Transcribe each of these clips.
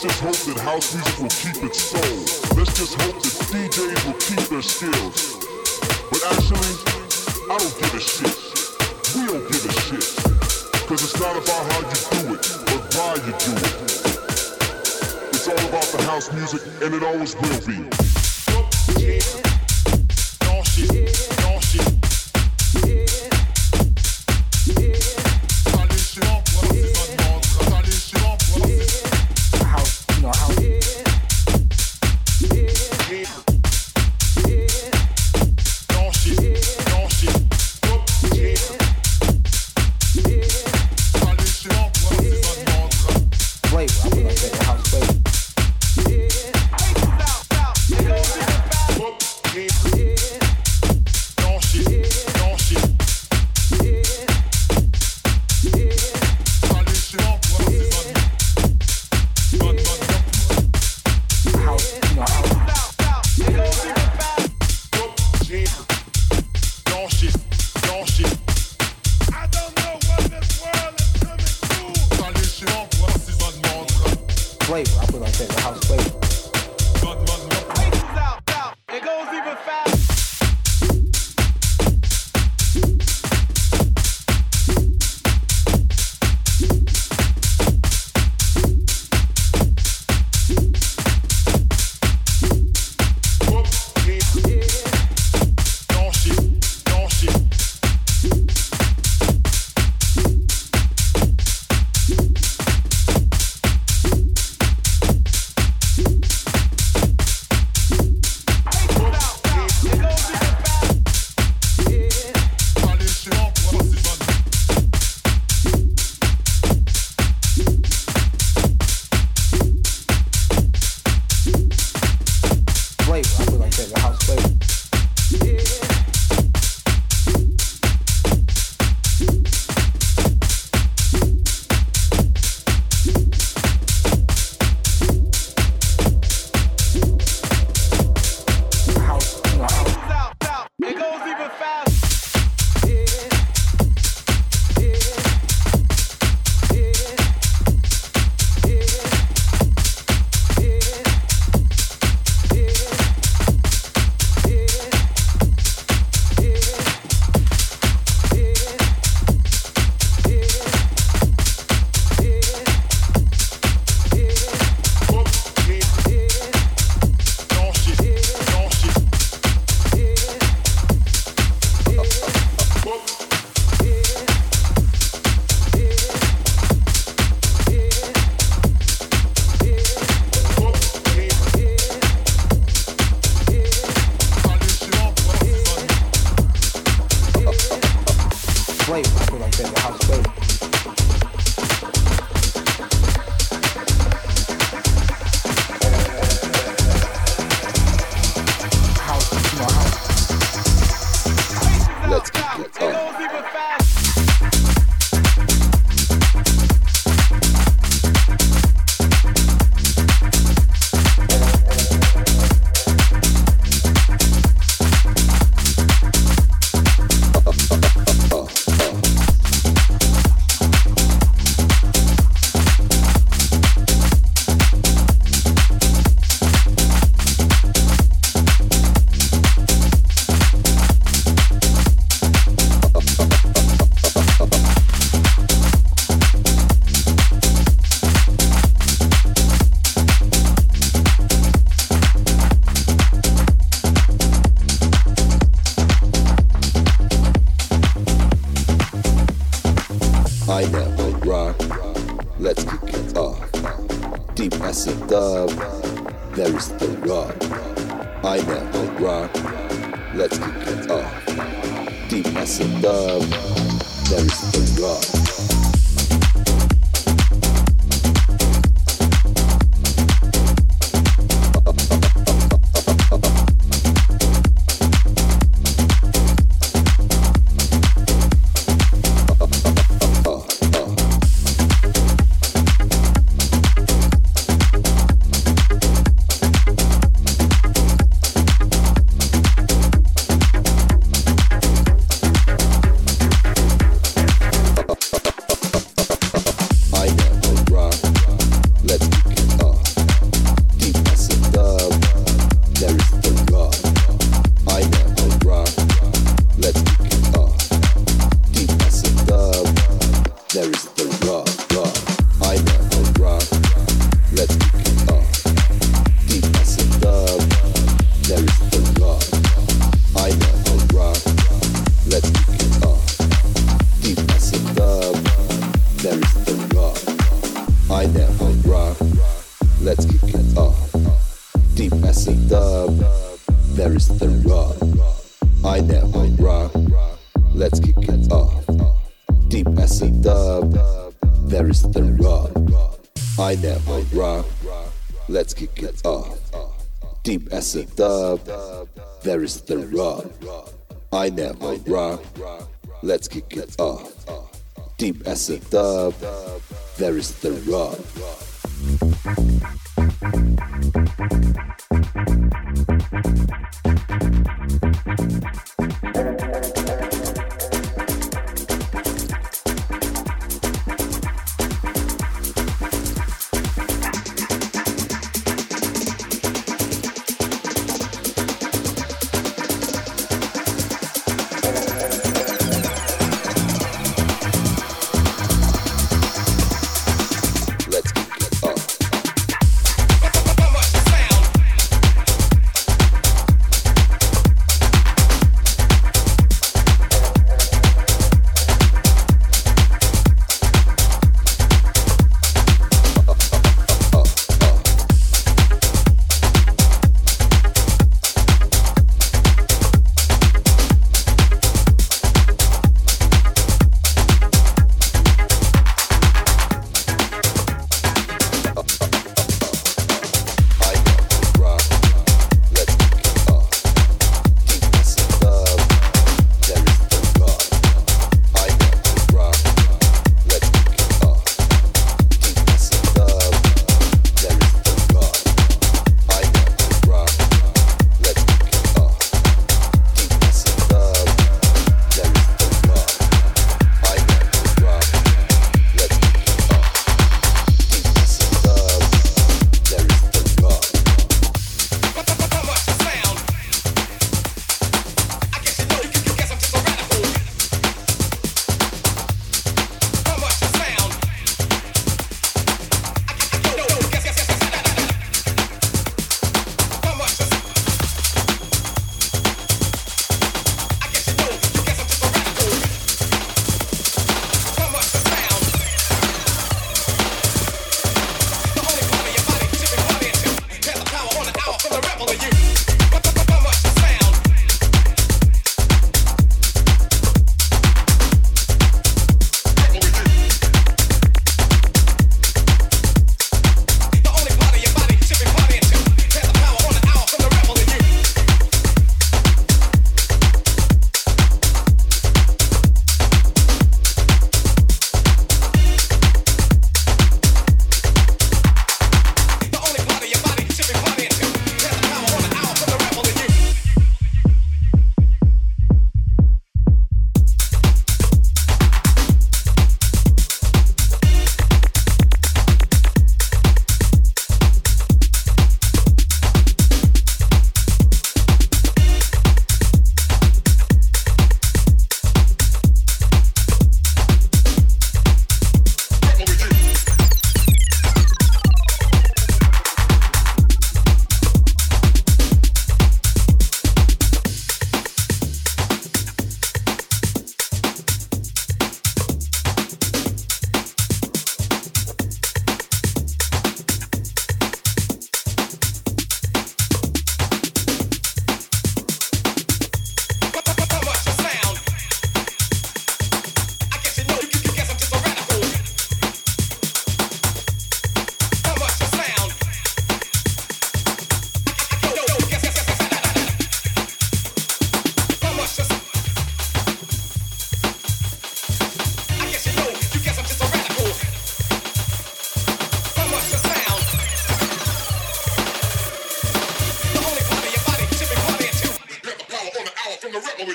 Let's just hope that house music will keep its soul. Let's just hope that DJs will keep their skills. But actually, I don't give a shit. We don't give a shit. Cause it's not about how you do it, but why you do it. It's all about the house music, and it always will be. Yeah. There is the rock. I never rock. Let's kick it off. Deep as a dub. There is the rock.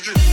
children.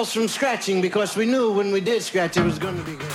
Ourselves from scratching because we knew when we did scratch it was going to be good.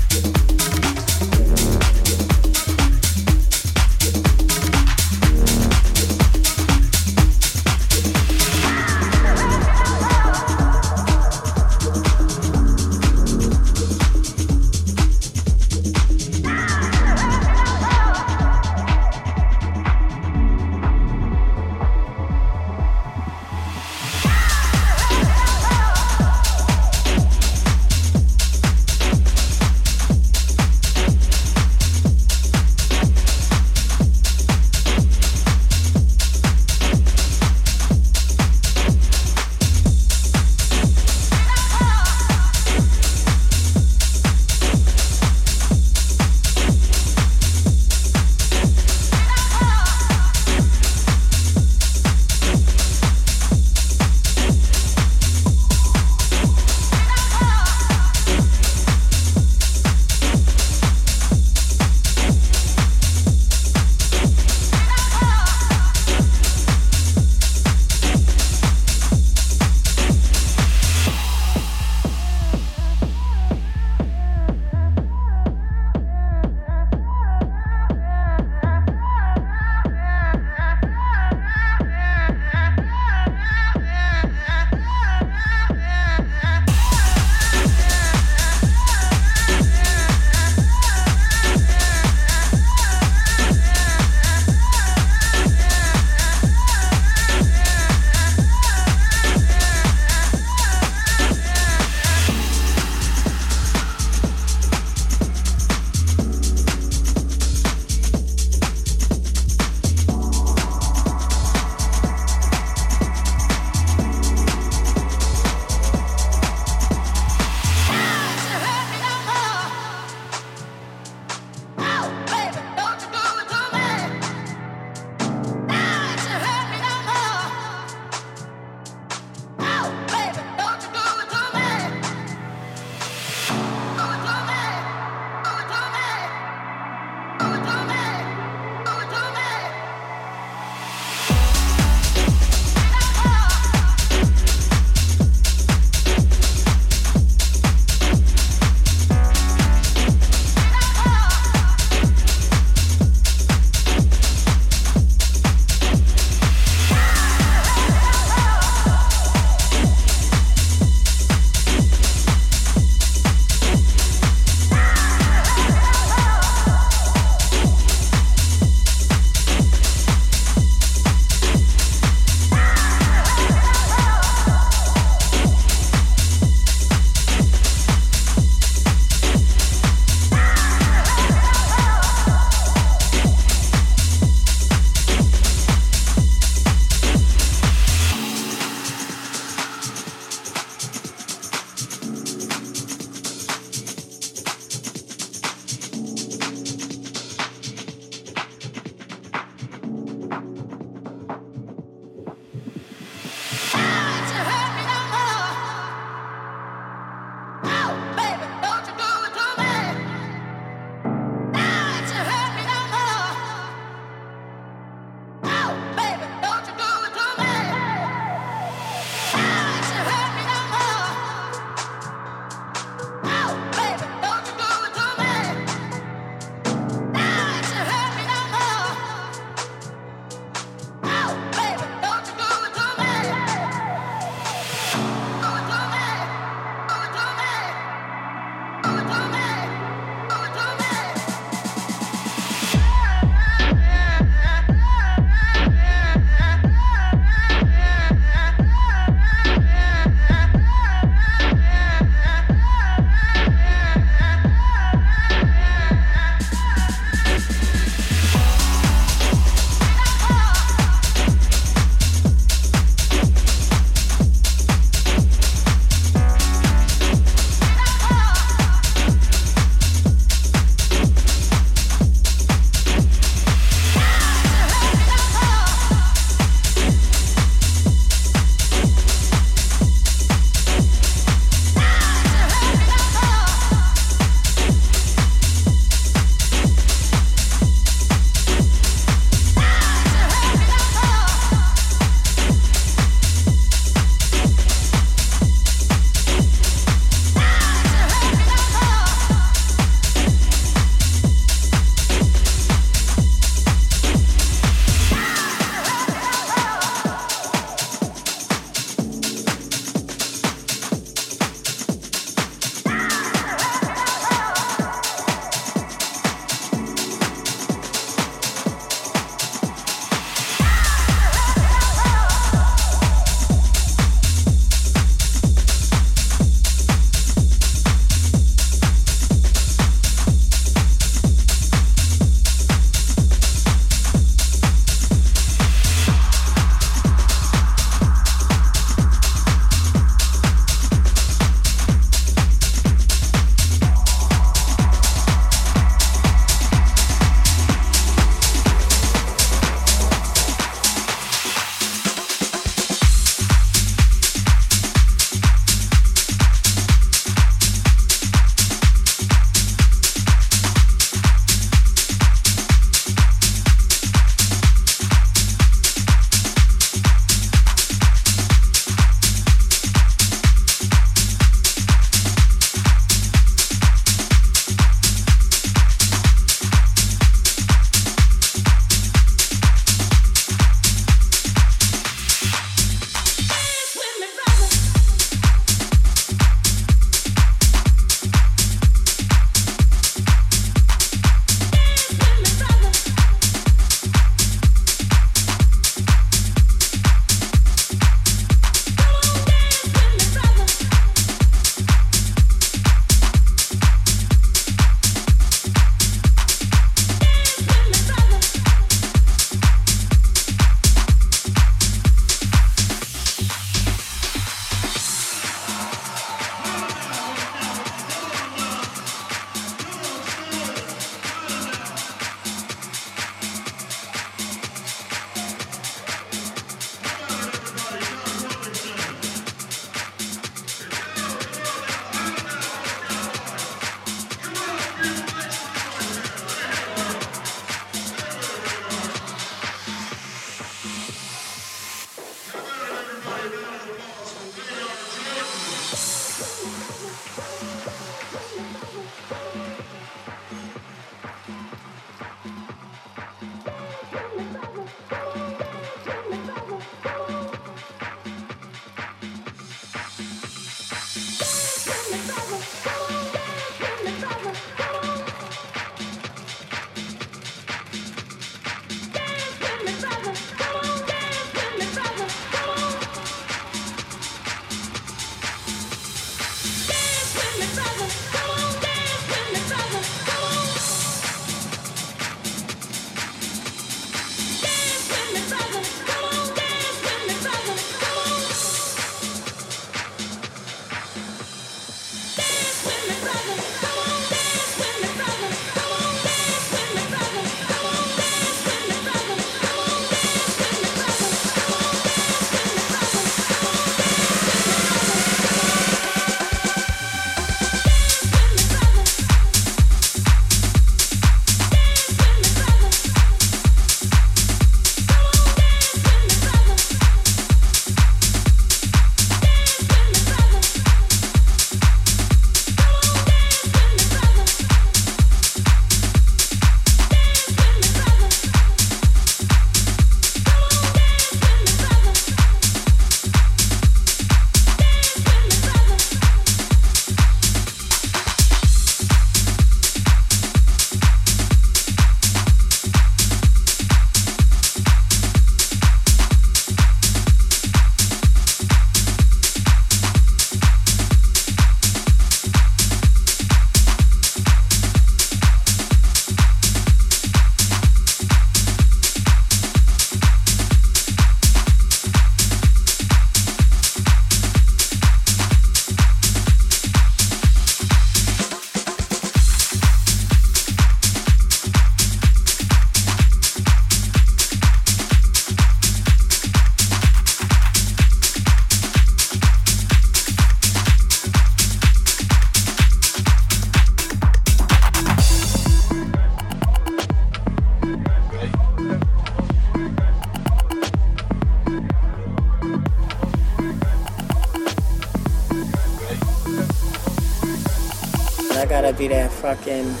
Fucking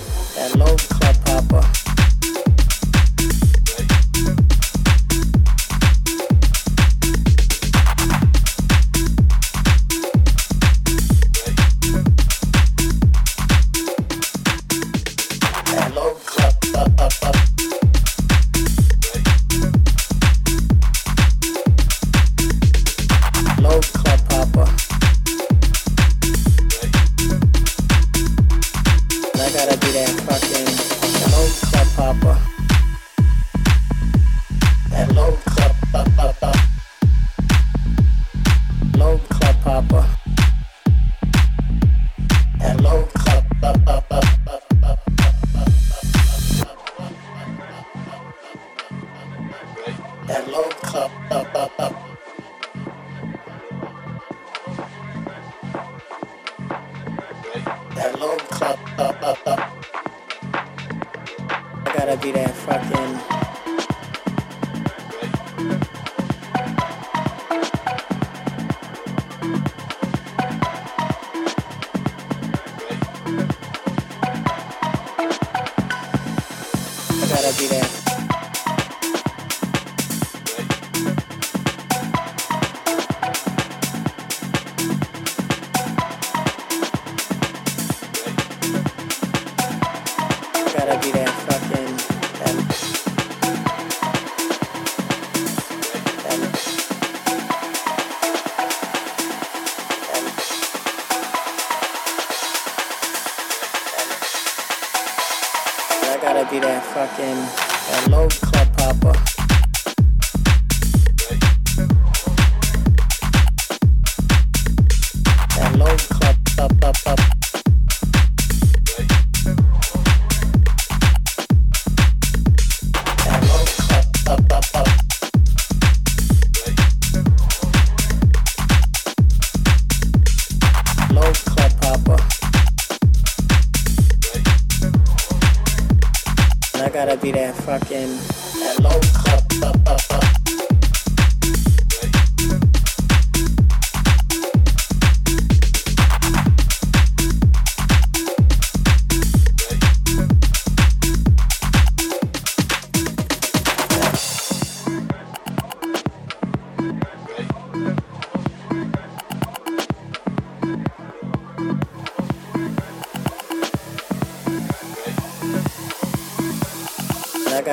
fucking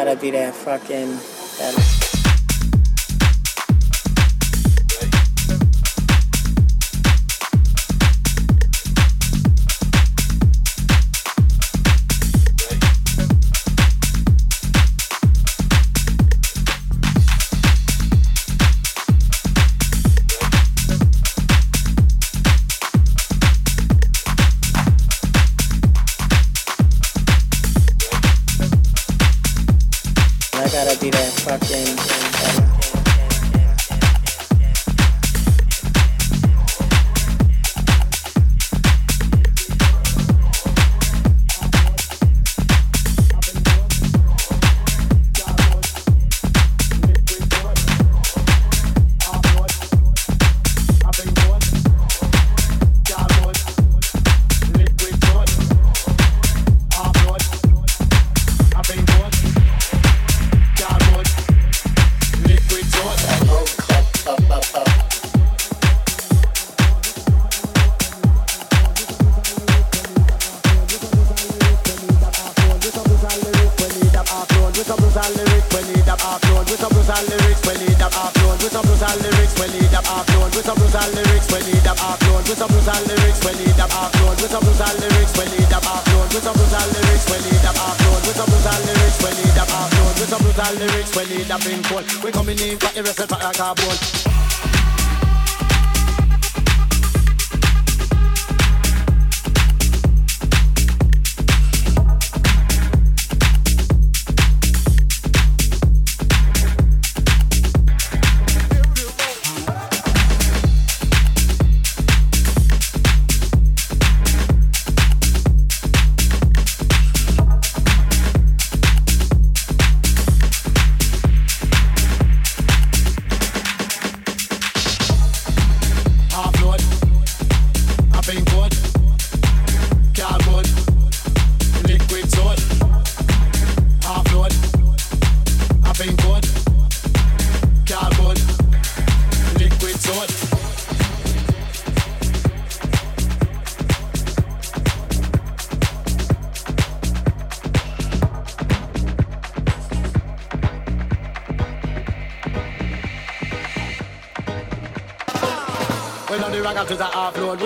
gotta be that fucking that.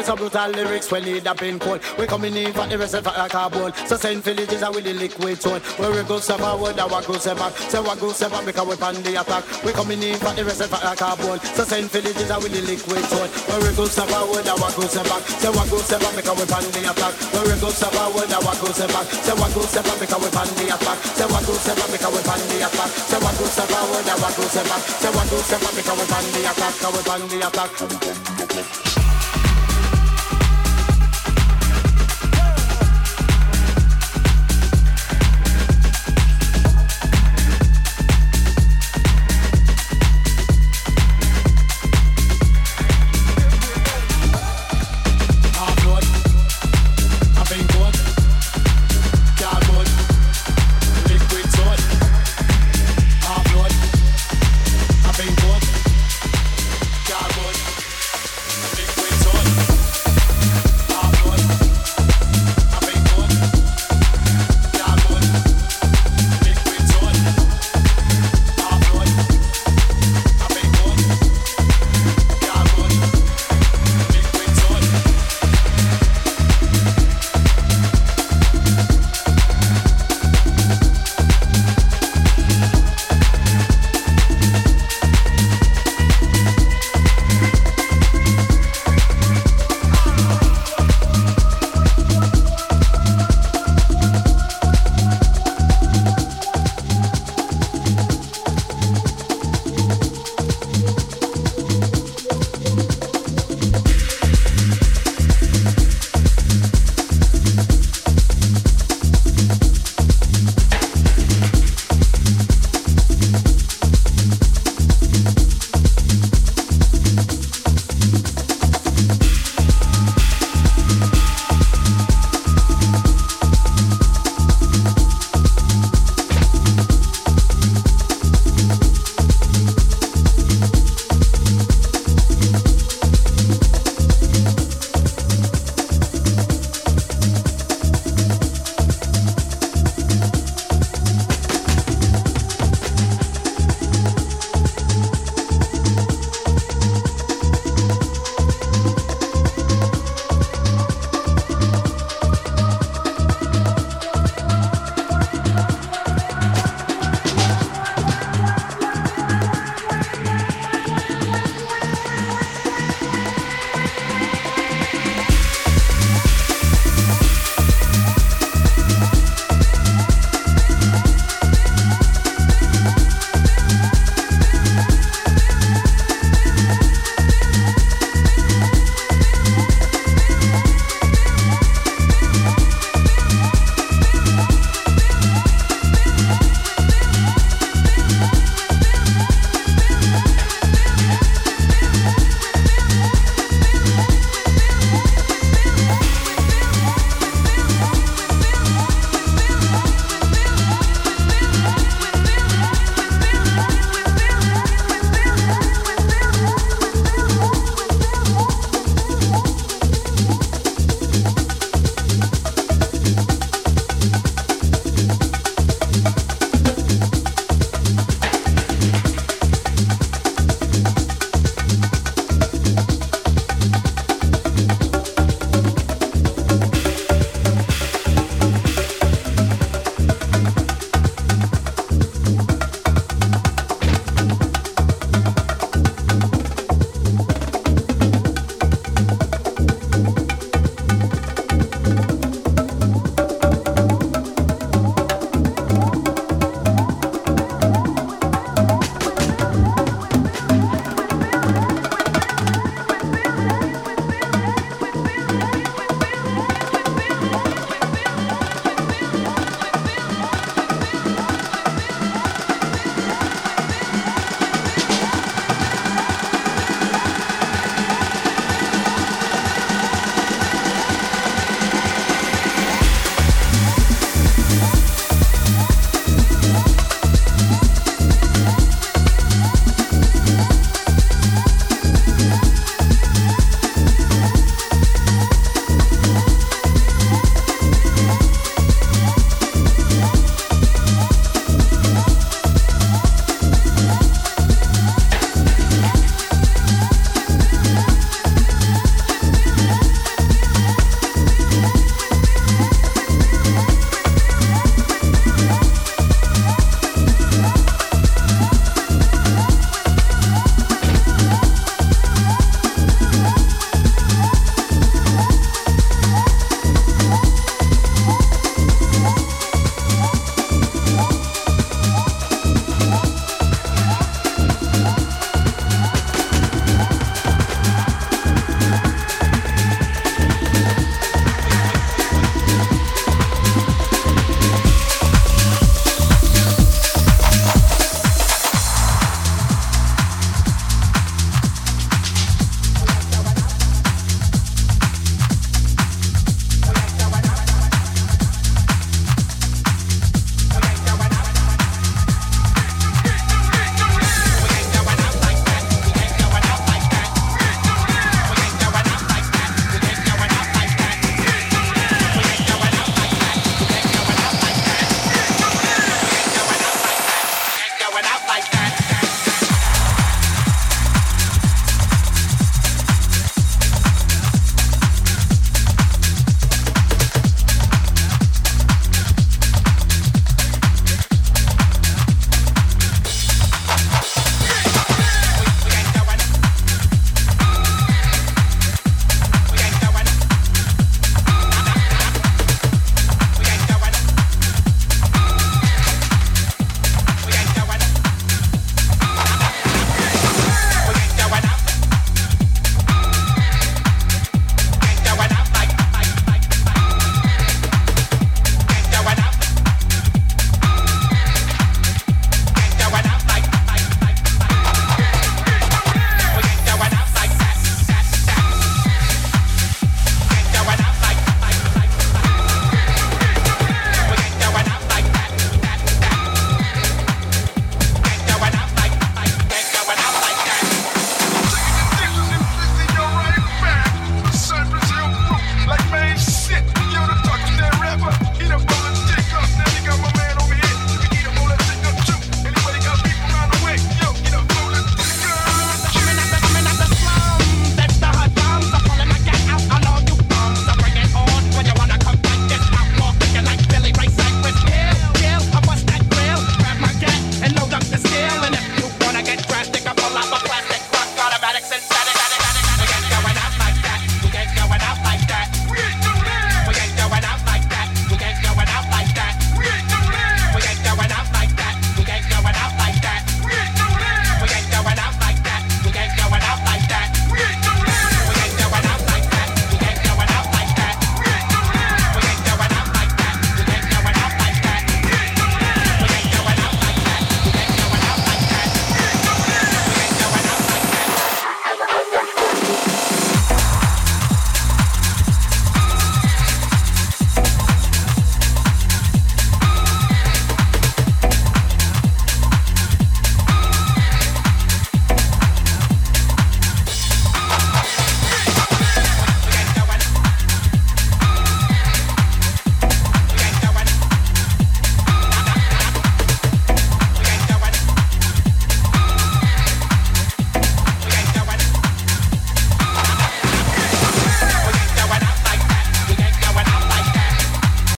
With some brutal lyrics when need a pin code. We coming in for the rest of our carbon. So send villages with the liquid tone. Where we go forward, our go step back. Say what go step back because we pan the attack. We coming in for the rest of our carbon. So send villages with the liquid tone. Where we go forward, our go step back. Say what go step back because we pan the attack. Where we go forward, our go step back. Say what go step back because we pan the attack. Say what go step back because we pan the attack. Say what go step forward, our go step back. Say what go step back because we pan the attack. Because we pan the attack.